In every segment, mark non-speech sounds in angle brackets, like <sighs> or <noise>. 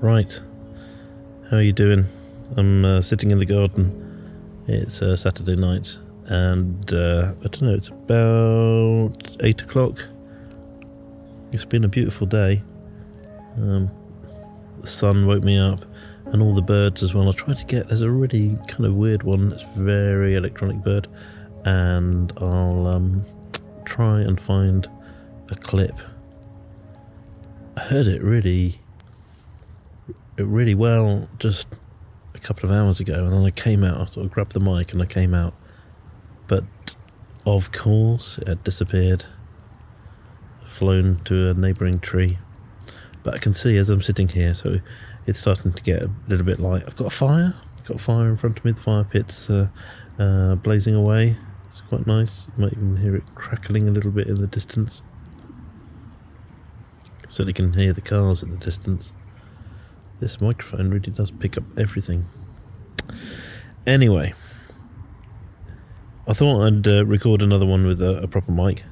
Right. How are you doing? I'm uh, sitting in the garden. It's uh, Saturday night, and uh, I don't know, it's about 8 o'clock. It's been a beautiful day. Um, the sun woke me up, and all the birds as well. I tried to get, there's a really kind of weird one, it's very electronic bird, and I'll um, try and find a clip. I heard it really really well just a couple of hours ago, and then I came out. I sort of grabbed the mic and I came out, but of course it had disappeared, flown to a neighbouring tree. But I can see as I'm sitting here, so it's starting to get a little bit light. I've got a fire. I've got a fire in front of me. The fire pit's uh, uh, blazing away. It's quite nice. You might even hear it crackling a little bit in the distance. Certainly can hear the cars in the distance. This microphone really does pick up everything. Anyway, I thought I'd uh, record another one with a, a proper mic,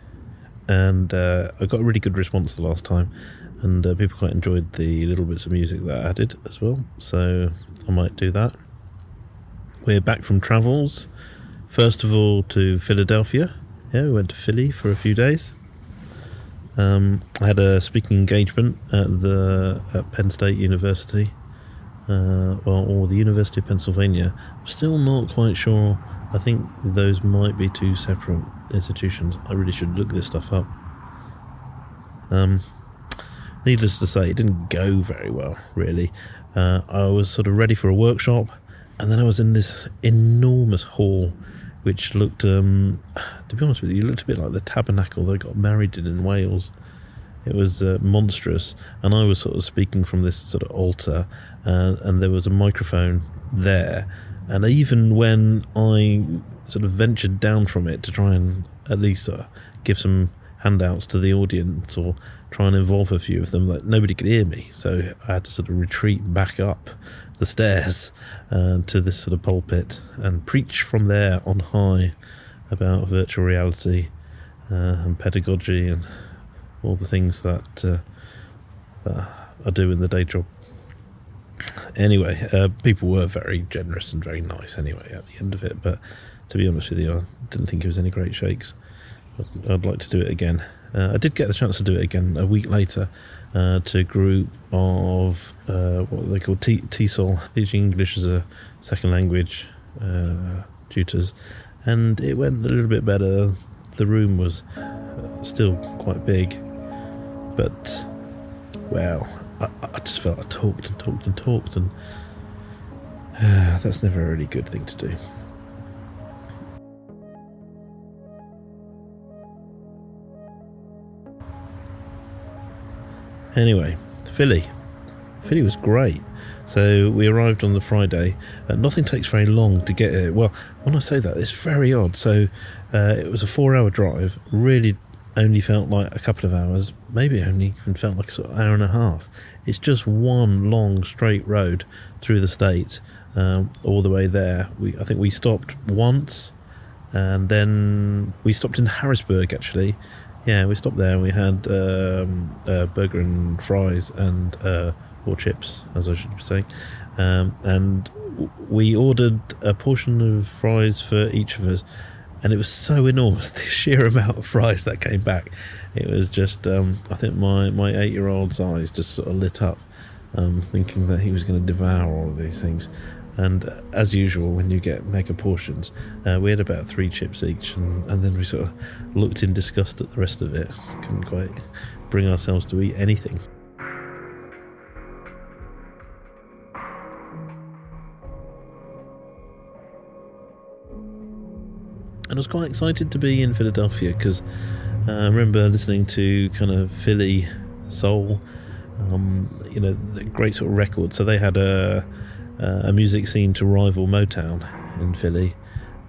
and uh, I got a really good response the last time, and uh, people quite enjoyed the little bits of music that I added as well. So I might do that. We're back from travels. First of all, to Philadelphia. Yeah, we went to Philly for a few days. Um, I had a speaking engagement at the at Penn State University, uh, well, or the University of Pennsylvania. I'm still not quite sure. I think those might be two separate institutions. I really should look this stuff up. Um, needless to say, it didn't go very well. Really, uh, I was sort of ready for a workshop, and then I was in this enormous hall which looked, um, to be honest with you, looked a bit like the tabernacle they got married in in Wales. It was uh, monstrous, and I was sort of speaking from this sort of altar, uh, and there was a microphone there. And even when I sort of ventured down from it to try and at least give some handouts to the audience or try and involve a few of them, like nobody could hear me, so I had to sort of retreat back up the stairs uh, to this sort of pulpit and preach from there on high about virtual reality uh, and pedagogy and all the things that, uh, that I do in the day job. Anyway, uh, people were very generous and very nice anyway at the end of it, but to be honest with you, I didn't think it was any great shakes. I'd like to do it again. Uh, I did get the chance to do it again a week later uh, to a group of uh, what they call TESOL, teaching English as a second language uh, tutors, and it went a little bit better. The room was uh, still quite big, but well, I, I just felt I talked and talked and talked, and <sighs> that's never a really good thing to do. Anyway, Philly. Philly was great. So we arrived on the Friday. Uh, nothing takes very long to get here. Well, when I say that, it's very odd. So uh, it was a four-hour drive. Really, only felt like a couple of hours. Maybe only even felt like a sort of hour and a half. It's just one long straight road through the state, um, all the way there. We, I think we stopped once, and then we stopped in Harrisburg actually, yeah, we stopped there and we had um, a burger and fries and uh, or chips, as I should be saying. Um, and we ordered a portion of fries for each of us, and it was so enormous <laughs> the sheer amount of fries that came back. It was just, um, I think my my eight year old's eyes just sort of lit up, um, thinking that he was going to devour all of these things. And as usual, when you get mega portions, uh, we had about three chips each, and, and then we sort of looked in disgust at the rest of it. Couldn't quite bring ourselves to eat anything. And I was quite excited to be in Philadelphia because uh, I remember listening to kind of Philly soul, um, you know, the great sort of record. So they had a uh, a music scene to rival Motown in Philly.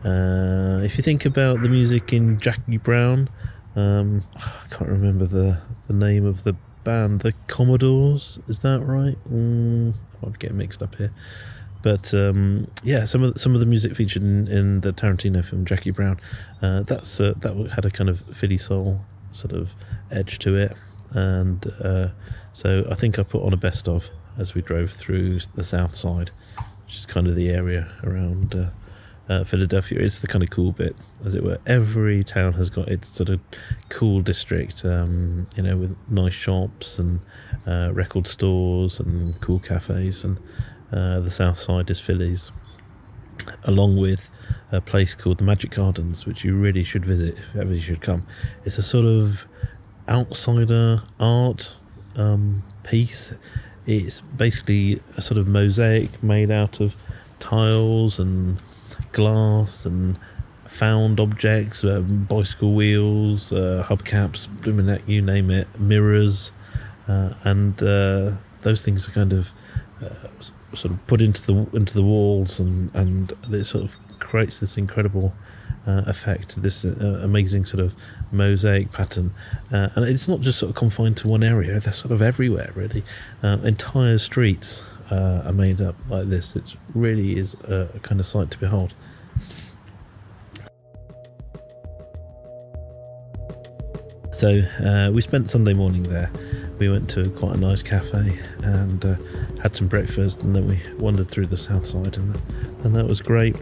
Uh, if you think about the music in Jackie Brown, um, I can't remember the, the name of the band, the Commodores, is that right? Mm, I might be getting mixed up here. But um, yeah, some of the, some of the music featured in, in the Tarantino film Jackie Brown, uh, that's uh, that had a kind of Philly soul sort of edge to it, and uh, so I think I put on a best of as we drove through the south side, which is kind of the area around uh, uh, Philadelphia. It's the kind of cool bit, as it were. Every town has got its sort of cool district, um, you know, with nice shops and uh, record stores and cool cafes. And uh, the south side is Philly's, along with a place called the Magic Gardens, which you really should visit if ever you should come. It's a sort of outsider art um, piece. It's basically a sort of mosaic made out of tiles and glass and found objects, uh, bicycle wheels, uh, hubcaps, you name it, mirrors, uh, and uh, those things are kind of uh, sort of put into the into the walls, and and it sort of creates this incredible. Uh, effect this amazing sort of mosaic pattern and it's not just sort of confined to one area they're sort of everywhere really entire streets uh, are made up like this. It really is a, a kind of sight to behold. So uh, we spent Sunday morning there. We went to quite a nice cafe and uh, had some breakfast, and then we wandered through the south side, and and that was great.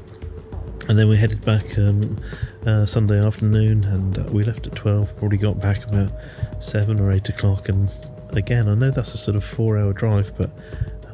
And then we headed back um, uh, Sunday afternoon, and uh, we left at twelve. Probably got back about seven or eight o'clock. And again, I know that's a sort of four-hour drive, but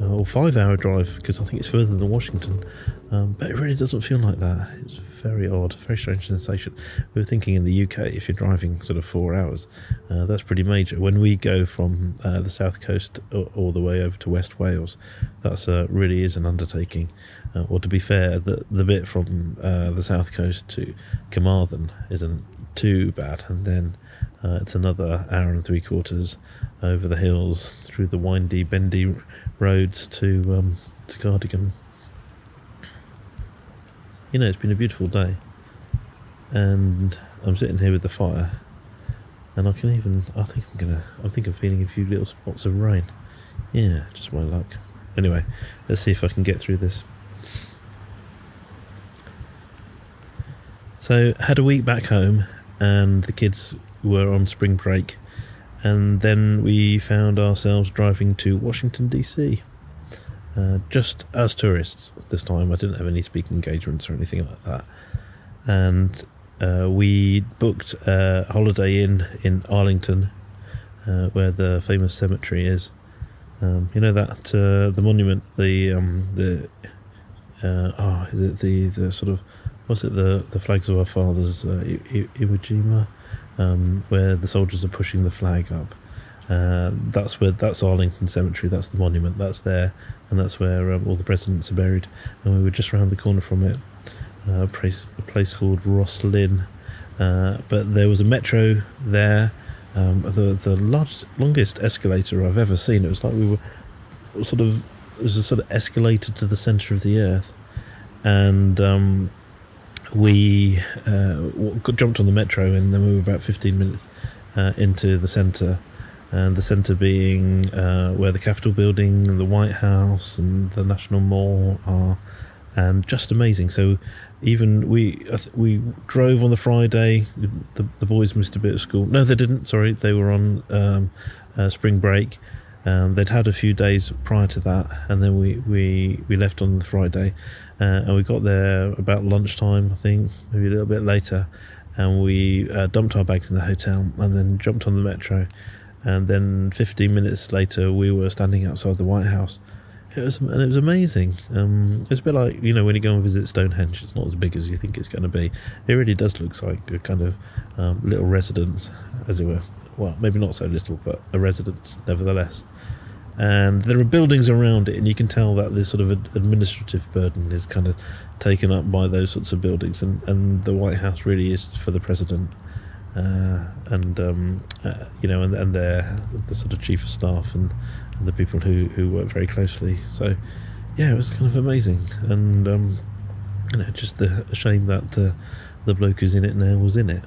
uh, or five hour drive because I think it's further than Washington. Um, but it really doesn't feel like that. It's very odd, very strange sensation. We were thinking in the UK, if you're driving sort of four hours, uh, that's pretty major. When we go from uh, the south coast all the way over to West Wales, that's uh, really is an undertaking. Uh, or to be fair, the the bit from uh, the south coast to Carmarthen isn't too bad, and then uh, it's another hour and three quarters over the hills through the windy, bendy roads to um, to Cardigan. You know, it's been a beautiful day, and I'm sitting here with the fire, and I can even. I think I'm gonna. I think I'm feeling a few little spots of rain. Yeah, just my luck. Anyway, let's see if I can get through this. So, had a week back home, and the kids were on spring break, and then we found ourselves driving to Washington DC. Uh, just as tourists this time. I didn't have any speaking engagements or anything like that. And uh, we booked a holiday inn in Arlington, uh, where the famous cemetery is. Um, you know that uh, the monument, the um, the uh, oh, the, the the sort of what's it the the flags of our fathers, Iwo Jima um, where the soldiers are pushing the flag up. Uh, that's where that's Arlington Cemetery. That's the monument. That's there, and that's where um, all the presidents are buried. And we were just around the corner from it, uh, a place a place called Rosslyn. Uh, but there was a metro there, um, the the largest, longest escalator I've ever seen. It was like we were sort of it was a sort of escalator to the center of the earth, and um, we uh, jumped on the metro and then we were about 15 minutes uh, into the centre. And the centre being uh, where the Capitol building the White House and the National Mall are, and just amazing. So, even we we drove on the Friday. The, the boys missed a bit of school. No, they didn't. Sorry, they were on um, uh, spring break. Um, they'd had a few days prior to that, and then we, we, we left on the Friday, uh, and we got there about lunchtime, I think, maybe a little bit later, and we uh, dumped our bags in the hotel and then jumped on the metro. And then 15 minutes later, we were standing outside the White House. It was and it was amazing. Um, it's a bit like you know when you go and visit Stonehenge. It's not as big as you think it's going to be. It really does look like a kind of um, little residence, as it were. Well, maybe not so little, but a residence nevertheless and there are buildings around it, and you can tell that this sort of administrative burden is kind of taken up by those sorts of buildings, and, and the White House really is for the president, uh, and um, uh, you know, and, and they're the sort of chief of staff and, and the people who, who work very closely. So, yeah, it was kind of amazing, and um, you know, just a shame that uh, the bloke who's in it now was in it.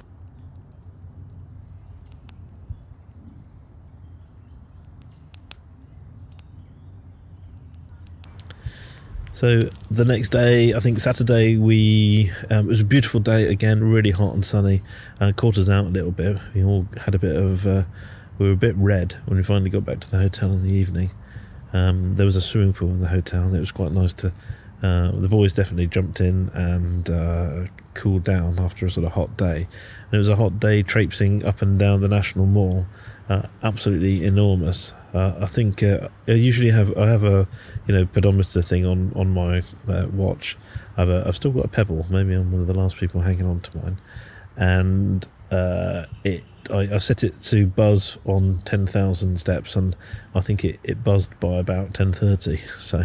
So the next day, I think Saturday, we um, it was a beautiful day again, really hot and sunny. Uh, caught us out a little bit. We all had a bit of uh, we were a bit red when we finally got back to the hotel in the evening. Um, there was a swimming pool in the hotel, and it was quite nice to. Uh, the boys definitely jumped in and uh, cooled down after a sort of hot day. And it was a hot day traipsing up and down the National Mall, uh, absolutely enormous. Uh, I think uh, I usually have I have a you know pedometer thing on on my uh, watch. I've a, I've still got a Pebble. Maybe I'm one of the last people hanging on to mine, and it I, I, set it to buzz on 10,000 steps and I think it, it buzzed by about 10.30 <laughs> so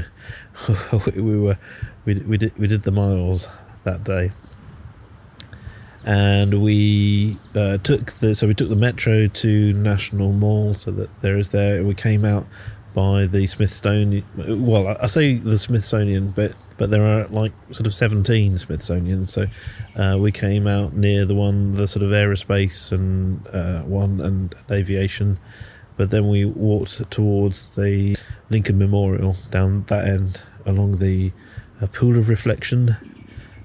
<laughs> we were we, we did we did the miles that day and we uh, took the so we took the metro to National Mall so that there is there we came out by the Smithsonian. Well, I say the Smithsonian, but but there are like sort of seventeen Smithsonians. So uh, we came out near the one, the sort of aerospace and uh, one and aviation. But then we walked towards the Lincoln Memorial down that end along the uh, pool of reflection,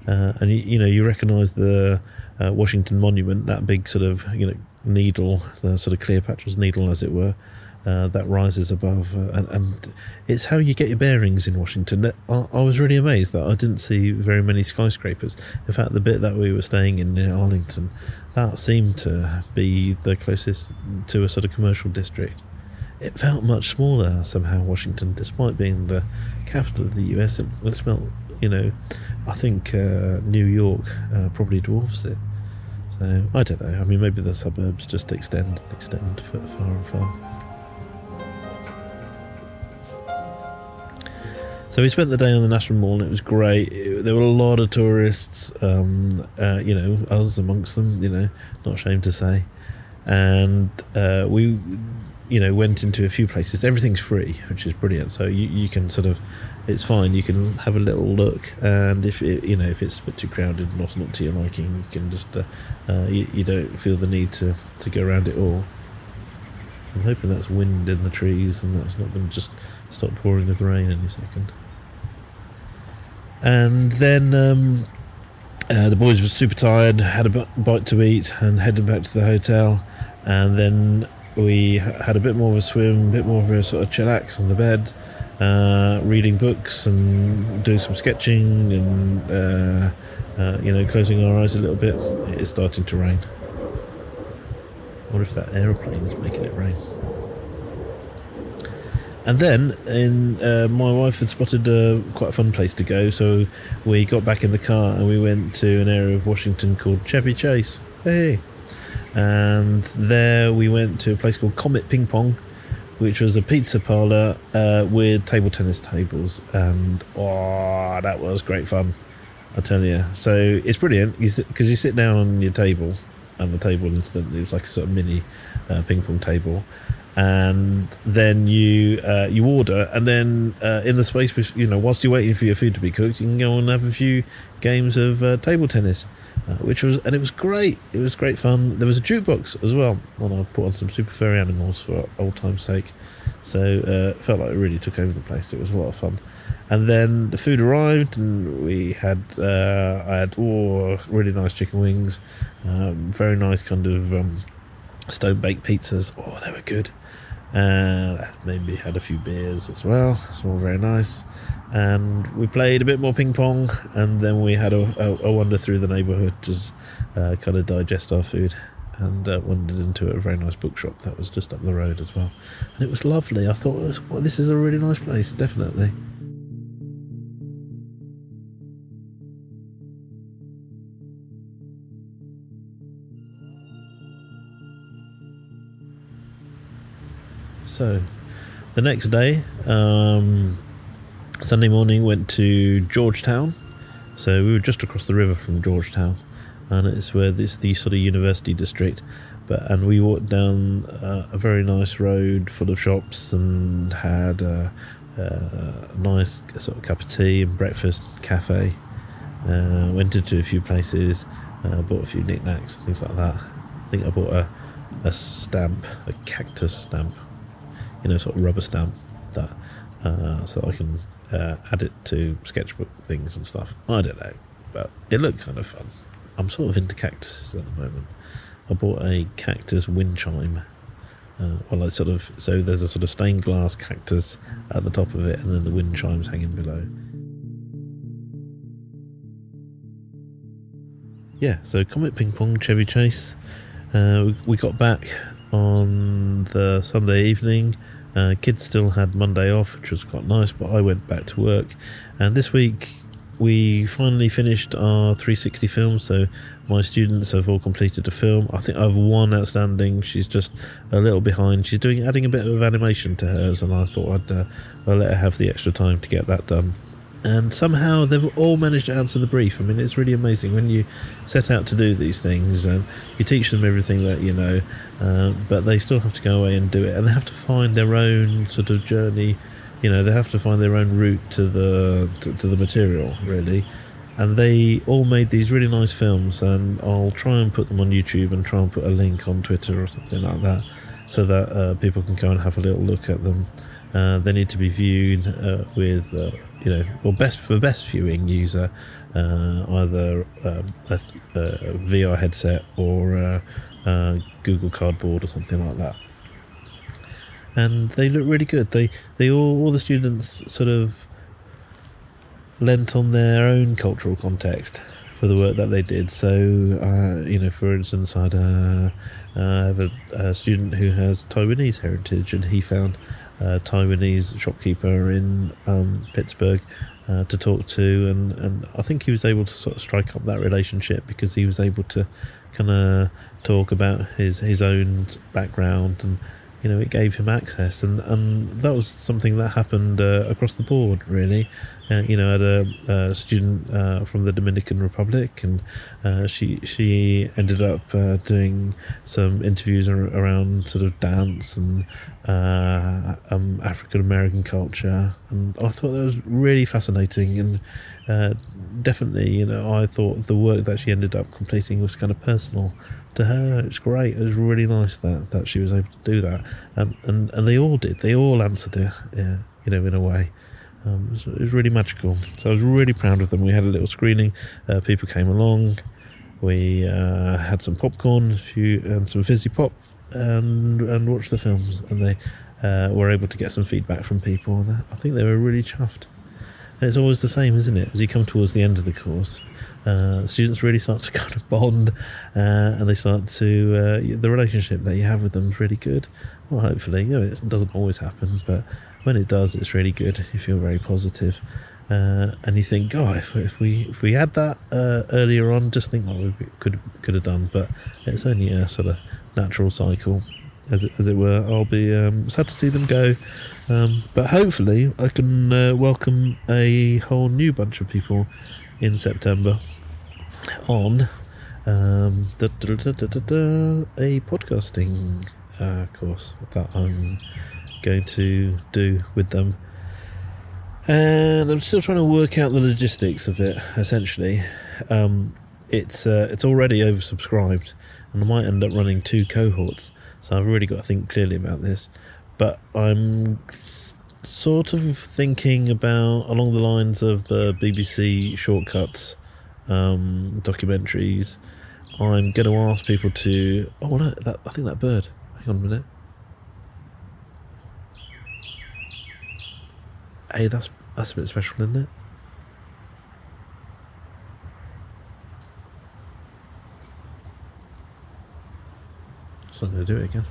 uh, and you, you, know you recognise the uh, Washington Monument, that big sort of you know needle, the sort of Cleopatra's needle, as it were uh, that rises above, uh, and, and, it's how you get your bearings in Washington. I, I, was really amazed that I didn't see very many skyscrapers. In fact, the bit that we were staying in near Arlington, that seemed to be the closest to a sort of commercial district. It felt much smaller somehow, Washington, despite being the capital of the US. It, it smelled, you know, I think uh, New York uh, probably dwarfs it. So I don't know. I mean, maybe the suburbs just extend, extend far and far. So we spent the day on the National Mall, and it was great. There were a lot of tourists, um, uh, you know, us amongst them. You know, not ashamed to say. And uh, we, you know, went into a few places. Everything's free, which is brilliant. So you, you can sort of, it's fine. You can have a little look, and if it, you know if it's a bit too crowded, not not to your liking, you can just uh, uh, you, you don't feel the need to to go around it all. I'm hoping that's wind in the trees and that's not going to just stop pouring with rain any second. And then um, uh, the boys were super tired, had a bite to eat, and headed back to the hotel. And then we had a bit more of a swim, a bit more of a sort of chillax on the bed, uh, reading books and doing some sketching and, uh, uh, you know, closing our eyes a little bit. It is starting to rain. What if that aeroplane is making it rain? And then, in, uh, my wife had spotted a quite a fun place to go, so we got back in the car and we went to an area of Washington called Chevy Chase. Hey! And there we went to a place called Comet Ping Pong, which was a pizza parlor uh, with table tennis tables. And oh, that was great fun, I tell you. So it's brilliant because you sit down on your table, and the table instantly is like a sort of mini uh, ping pong table and then you uh, you order, and then uh, in the space, you know, whilst you're waiting for your food to be cooked, you can go and have a few games of uh, table tennis, uh, which was and it was great. It was great fun. There was a jukebox as well, and I put on some super furry animals for old time's sake. So uh, it felt like it really took over the place. It was a lot of fun. And then the food arrived, and we had uh, I had oh really nice chicken wings, um, very nice kind of um, stone baked pizzas. Oh, they were good. And maybe had a few beers as well. It's all very nice. And we played a bit more ping pong, and then we had a, a, a wander through the neighbourhood to uh, kind of digest our food. And uh, wandered into a very nice bookshop that was just up the road as well. And it was lovely. I thought, well, this is a really nice place, definitely. So, the next day, um, Sunday morning, went to Georgetown. So we were just across the river from Georgetown, and it's where this the sort of university district. But and we walked down uh, a very nice road full of shops and had a, a nice sort of cup of tea and breakfast cafe. Uh, went into a few places, uh, bought a few knickknacks, and things like that. I think I bought a a stamp, a cactus stamp, you know, sort of rubber stamp that uh, so that I can uh, add it to sketchbook things and stuff. I don't know, but it looked kind of fun. I'm sort of into cactuses at the moment. I bought a cactus wind chime, Uh, well, it's sort of so there's a sort of stained glass cactus at the top of it, and then the wind chimes hanging below. Yeah, so Comet Ping Pong Chevy Chase. Uh, we, we got back on the Sunday evening. Uh, kids still had Monday off, which was quite nice, but I went back to work. And this week we finally finished our 360 film, so my students have all completed a film. I think I have one outstanding. She's just a little behind. She's doing adding a bit of animation to hers, and I thought I'd uh, I'll let her have the extra time to get that done. And somehow they've all managed to answer the brief. I mean, it's really amazing when you set out to do these things and you teach them everything that you know, uh, but they still have to go away and do it, and they have to find their own sort of journey you know they have to find their own route to the to, to, the material really. And they all made these really nice films and i'll try and put them on youtube and try and put a link on twitter or something like that so that uh, people can go and have a little look at them. Uh, they need to be viewed uh, with uh, you know or best for best viewing user uh, either um, a, a, vr headset or uh, google cardboard or something like that and they look really good. They they all all the students sort of lent on their own cultural context for the work that they did. So uh, you know, for instance, I a, uh, have a, a, student who has Taiwanese heritage, and he found a Taiwanese shopkeeper in um, Pittsburgh. Uh, to talk to, and, and I think he was able to sort of strike up that relationship because he was able to kind of talk about his his own background and you know, it gave him access, and, and that was something that happened uh, across the board, really. Uh, you know, I had a, a student uh, from the Dominican Republic, and uh, she she ended up uh, doing some interviews ar- around sort of dance and uh, um, African American culture, and I thought that was really fascinating, and definitely, you know, I thought the work that she ended up completing was kind of personal to her. It's great. It was really nice that, that she was able to do that, um, and and they all did. They all answered it, yeah, you know, in a way. Um, it, was, it, was, really magical. So I was really proud of them. We had a little screening. Uh, people came along. We uh, had some popcorn, a few, and some fizzy pop, and and watched the films. And they uh, were able to get some feedback from people. And I think they were really chuffed. And it's always the same, isn't it? As you come towards the end of the course, uh, students really start to <laughs> kind of bond uh, and they start to uh, the relationship that you have with them is really good. Well hopefully you know it doesn't always happen but when it does it's really good you feel very positive. Uh, and you think oh if, if, we if we had that uh, earlier on just think what we could could have done. But it's only a sort of natural cycle as it, as it were. I'll be um, sad to see them go. Um, but hopefully I can uh, welcome a whole new bunch of people in September on um, da, da, da, a podcasting uh, course that I'm going to do with them. And I'm still trying to work out the logistics of it. Essentially, um, it's uh, it's already oversubscribed, and I might end up running two cohorts. So I've really got to think clearly about this. But I'm sort of thinking about along the lines of the BBC shortcuts um, documentaries. I'm going to ask people to. Oh no, that, I think that bird. Hang on a minute. Hey, that's that's a bit special, isn't it? So I'm going to do it again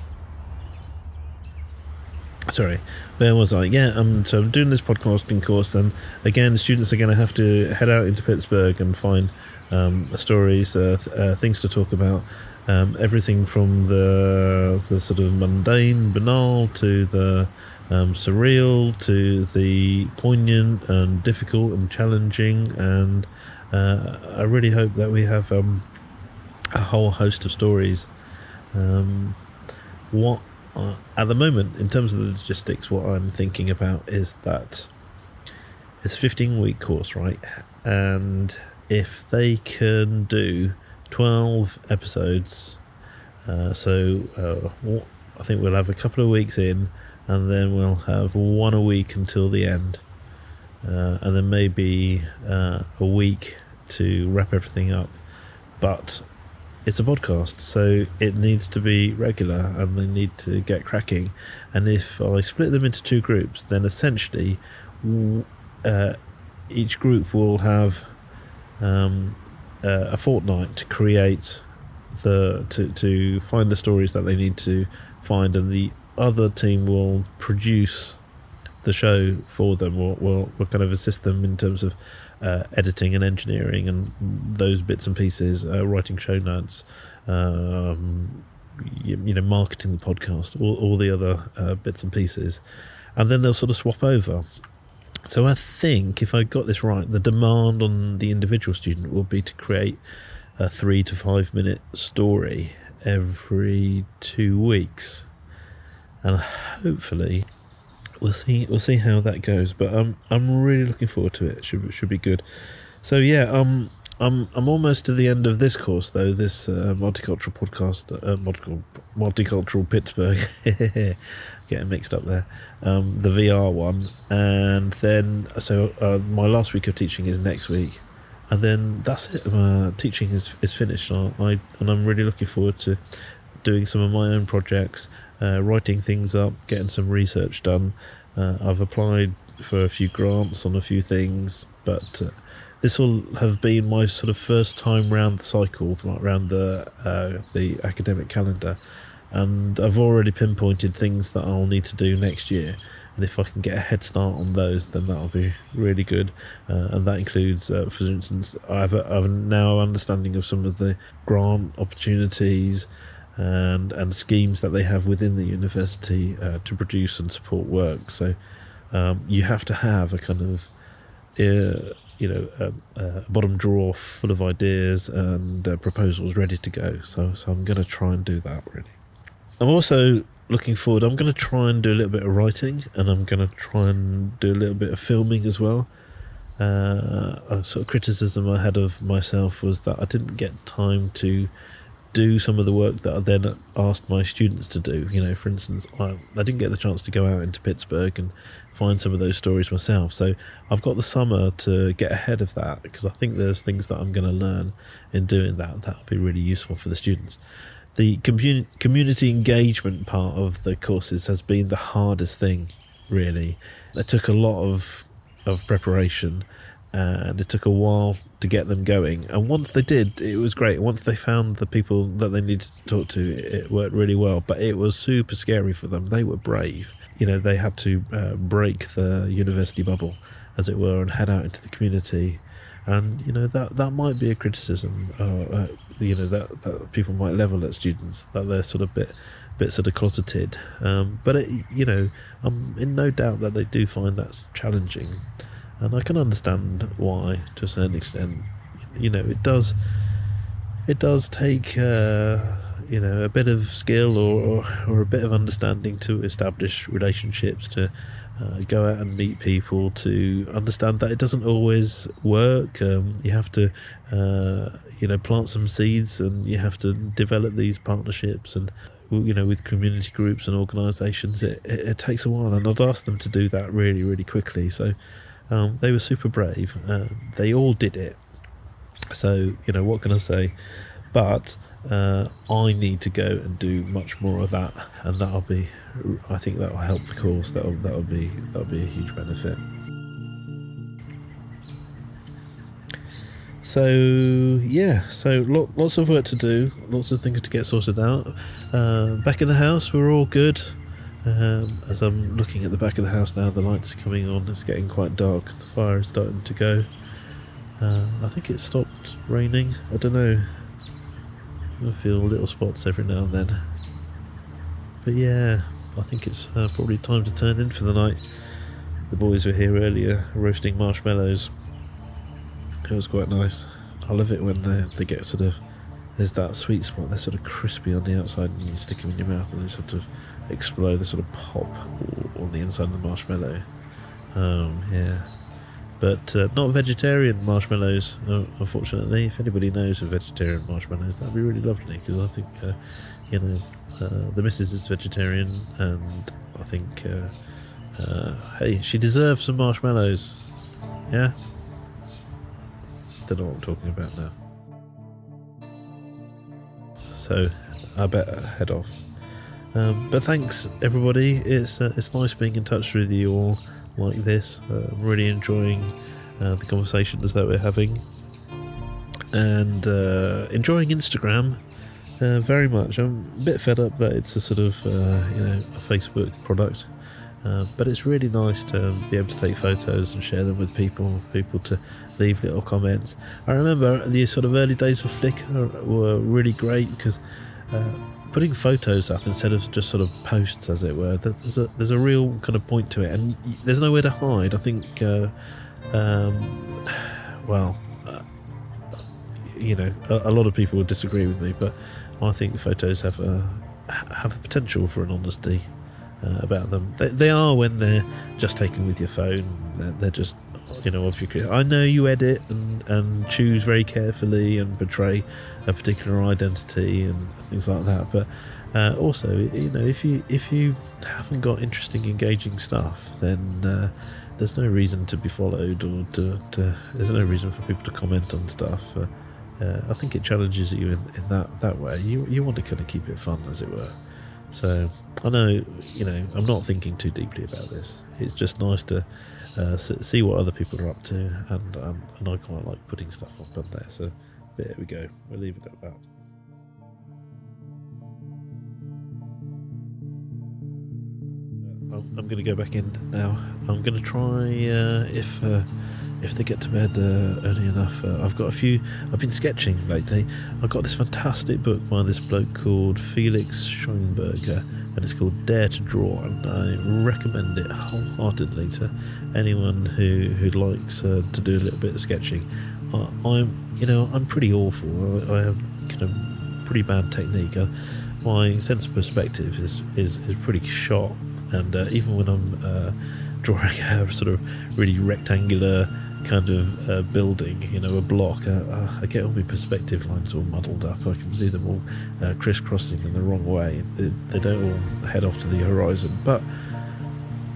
sorry, where was I? Yeah, um, so I'm doing this podcasting course, and again, students are going to have to head out into Pittsburgh and find um, stories, uh, th- uh, things to talk about. Um, everything from the the sort of mundane, banal, to the um, surreal, to the poignant and difficult and challenging. And uh, I really hope that we have um, a whole host of stories. Um, what uh, at the moment, in terms of the logistics, what I'm thinking about is that it's a 15 week course, right? And if they can do 12 episodes, uh, so uh, I think we'll have a couple of weeks in, and then we'll have one a week until the end, uh, and then maybe uh, a week to wrap everything up. But it's a podcast, so it needs to be regular and they need to get cracking. And if I split them into two groups, then essentially uh, each group will have um, uh, a fortnight to create the to to find the stories that they need to find, and the other team will produce the show for them. Or will will kind of assist them in terms of uh, editing and engineering and those bits and pieces, uh, writing show notes, um, you, you, know, marketing the podcast, all, all the other uh, bits and pieces, and then they'll sort of swap over. So I think if I got this right, the demand on the individual student will be to create a three to five minute story every two weeks, and hopefully we'll see we'll see how that goes. But I'm I'm really looking forward to it. it should should be good. So yeah, um, I'm I'm almost to the end of this course though. This uh, multicultural podcast, uh, multicultural, multicultural Pittsburgh, <laughs> getting mixed up there. Um, the VR one, and then so uh, my last week of teaching is next week, and then that's it. Uh, teaching is is finished. I, I and I'm really looking forward to doing some of my own projects, uh, writing things up, getting some research done. Uh, I've applied for a few grants on a few things, but uh, this will have been my sort of first time round the cycle, around the uh, the academic calendar, and I've already pinpointed things that I'll need to do next year. And if I can get a head start on those, then that'll be really good. Uh, and that includes, uh, for instance, I have, a, I have now understanding of some of the grant opportunities and and schemes that they have within the university uh, to produce and support work. So um, you have to have a kind of uh, you know a, bottom drawer full of ideas and uh, proposals ready to go. So so I'm going to try and do that really. I'm also looking forward. I'm going to try and do a little bit of writing, and I'm going to try and do a little bit of filming as well. Uh, a sort of criticism I had of myself was that I didn't get time to do some of the work that I then asked my students to do. You know, for instance, I, I didn't get the chance to go out into Pittsburgh and find some of those stories myself. So I've got the summer to get ahead of that because I think there's things that I'm going to learn in doing that that'll be really useful for the students. The commun- community engagement part of the courses has been the hardest thing, really. It took a lot of of preparation and it took a while to get them going. And once they did, it was great. Once they found the people that they needed to talk to, it worked really well. But it was super scary for them. They were brave. You know, they had to uh, break the university bubble, as it were, and head out into the community. And you know that that might be a criticism, uh, uh, you know that that people might level at students that they're sort of bit bit sort of closeted. Um, but it, you know, I'm in no doubt that they do find that challenging and I can understand why to a certain extent. You know, it does it does take uh, you know a bit of skill or, or, a bit of understanding to establish relationships to uh, go out and meet people to understand that it doesn't always work. Um, you have to, uh, you know, plant some seeds and you have to develop these partnerships and, you know, with community groups and organisations. It, it, it, takes a while, and I'd ask them to do that really, really quickly. So um, they were super brave. Uh, they all did it. So, you know, what can I say? But uh, I need to go and do much more of that, and that'll be. I think that'll help the course. That'll that'll be that'll be a huge benefit. So yeah, so lots of work to do, lots of things to get sorted out. Uh, back in the house, we're all good. Um, as I'm looking at the back of the house now, the lights are coming on. It's getting quite dark. The fire is starting to go. Uh, I think it stopped raining. I don't know. I feel little spots every now and then. But yeah, I think it's uh, probably time to turn in for the night. The boys were here earlier roasting marshmallows. It was quite nice. I love it when they, they get sort of. There's that sweet spot. They're sort of crispy on the outside, and you stick them in your mouth, and they sort of explode, the sort of pop on the inside of the marshmallow. Um, yeah. But uh, not vegetarian marshmallows, uh, unfortunately. If anybody knows of vegetarian marshmallows, that'd be really lovely because I think, uh, you know, uh, the missus is vegetarian and I think, uh, uh, hey, she deserves some marshmallows. Yeah? Don't know what I'm talking about now. so I better head off. Um, but thanks everybody. It's uh, it's nice being in touch with you all like this. Uh, I'm really enjoying uh, the conversations that we're having, and uh, enjoying Instagram uh, very much. I'm a bit fed up that it's a sort of uh, you know a Facebook product. But it's really nice to be able to take photos and share them with people, people to leave little comments. I remember the sort of early days of Flickr were really great because putting photos up instead of just sort of posts, as it were, there's a, there's a real kind of point to it, and there's nowhere to hide. I think, uh, um, <sighs> well, uh, you know, a, a, lot of people would disagree with me, but I think photos have a have the potential for an honesty uh, about them. They, they, are when they're just taken with your phone. They're, they're just, you know, if you I know you edit and, and choose very carefully and portray a particular identity and things like that. But uh, also, you know, if you if you haven't got interesting, engaging stuff, then uh, there's no reason to be followed or to, to, there's no reason for people to comment on stuff. Uh, uh I think it challenges you in, in that that way. You you want to kind of keep it fun, as it were. So I know, you know, I'm not thinking too deeply about this. It's just nice to uh, see what other people are up to, and um, and I quite like putting stuff up on there. So there we go. We'll leave it at that. I'm going to go back in now. I'm going to try uh, if uh, if they get to bed uh, early enough. Uh, I've got a few. I've been sketching lately. I've got this fantastic book by this bloke called Felix Scheinberger, and it's called Dare to Draw, and I recommend it wholeheartedly to anyone who who likes uh, to do a little bit of sketching. I'm, you know, I'm pretty awful. I, I have kind of pretty bad technique. Uh, my sense of perspective is is, is pretty shot, and uh, even when I'm uh, drawing <laughs> a sort of really rectangular kind of uh, building, you know, a block, uh, uh, I get all my perspective lines all muddled up. I can see them all uh, crisscrossing in the wrong way. They, they, don't all head off to the horizon. But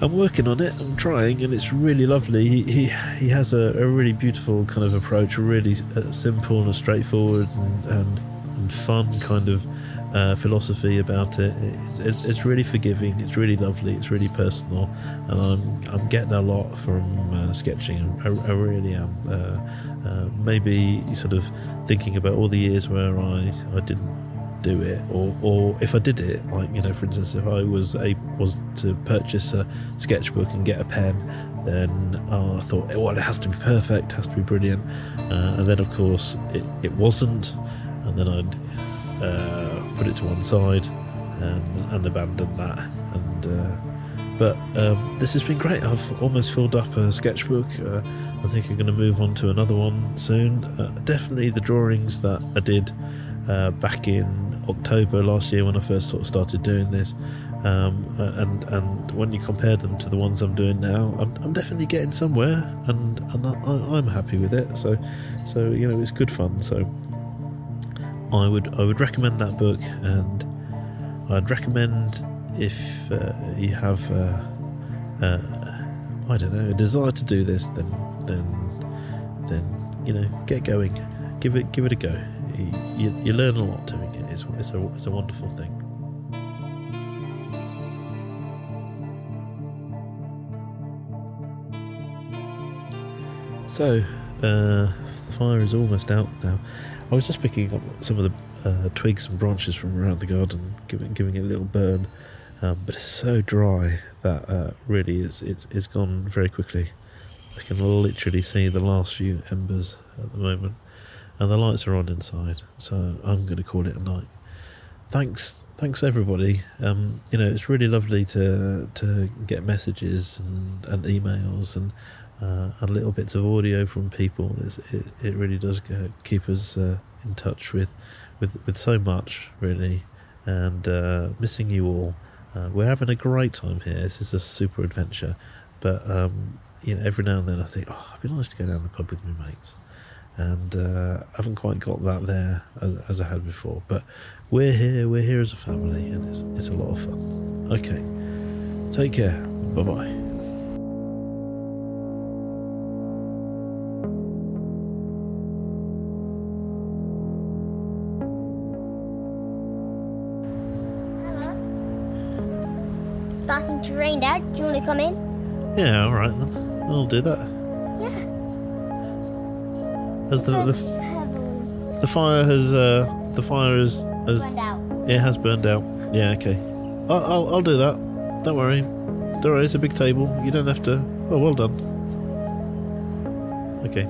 I'm working on it. I'm trying, and it's really lovely. He he, he has a, a really beautiful kind of approach, really uh, simple and straightforward and, and, and fun kind of uh, philosophy about it. It's, it's, really forgiving. It's really lovely. It's really personal, and I'm I'm getting a lot from uh, sketching. I, I, really am. Uh, uh, maybe sort of thinking about all the years where I I didn't do it, or or if I did it, like you know, for instance, if I was a was to purchase a sketchbook and get a pen, then uh, I thought, well, it has to be perfect, has to be brilliant, uh, and then of course it, it wasn't, and then I'd uh, put it to one side and, and abandon that. And uh, but um, this has been great. I've almost filled up a sketchbook. Uh, I think I'm going to move on to another one soon. Uh, definitely the drawings that I did uh, back in October last year when I first sort of started doing this. Um, and and when you compare them to the ones I'm doing now, I'm, I'm definitely getting somewhere, and and I, am happy with it. So so you know it's good fun. So I would I would recommend that book, and I'd recommend if uh, you have uh, uh, I don't know a desire to do this, then then then you know get going, give it give it a go. You, you, learn a lot doing it. It's it's a it's a wonderful thing. So, uh, the fire is almost out now. I was just picking up some of the uh, twigs and branches from around the garden, giving giving it a little burn. Um, but it's so dry that uh, really it's, it's it's gone very quickly. I can literally see the last few embers at the moment, and the lights are on inside. So I'm going to call it a night. Thanks, thanks everybody. Um, you know it's really lovely to to get messages and, and emails and uh, and little bits of audio from people. it, it really does keep us uh, in touch with, with, with so much, really. And uh, missing you all. Uh, we're having a great time here. This is a super adventure. But, um, you know, every now and then I think, oh, it'd be nice to go down the pub with my mates. And uh, I haven't quite got that there as, as I had before. But we're here, we're here as a family, and it's, it's a lot of fun. Okay. Take care. Bye bye. Starting to rain, Dad. Do you want to come in? Yeah, all right then. I'll do that. Yeah. Has the the, the fire has uh the fire has, has find out. it has burned out. Yeah, okay. I'll, I'll I'll do that. Don't worry. Don't worry. It's a big table. You don't have to. Oh, well done. Okay.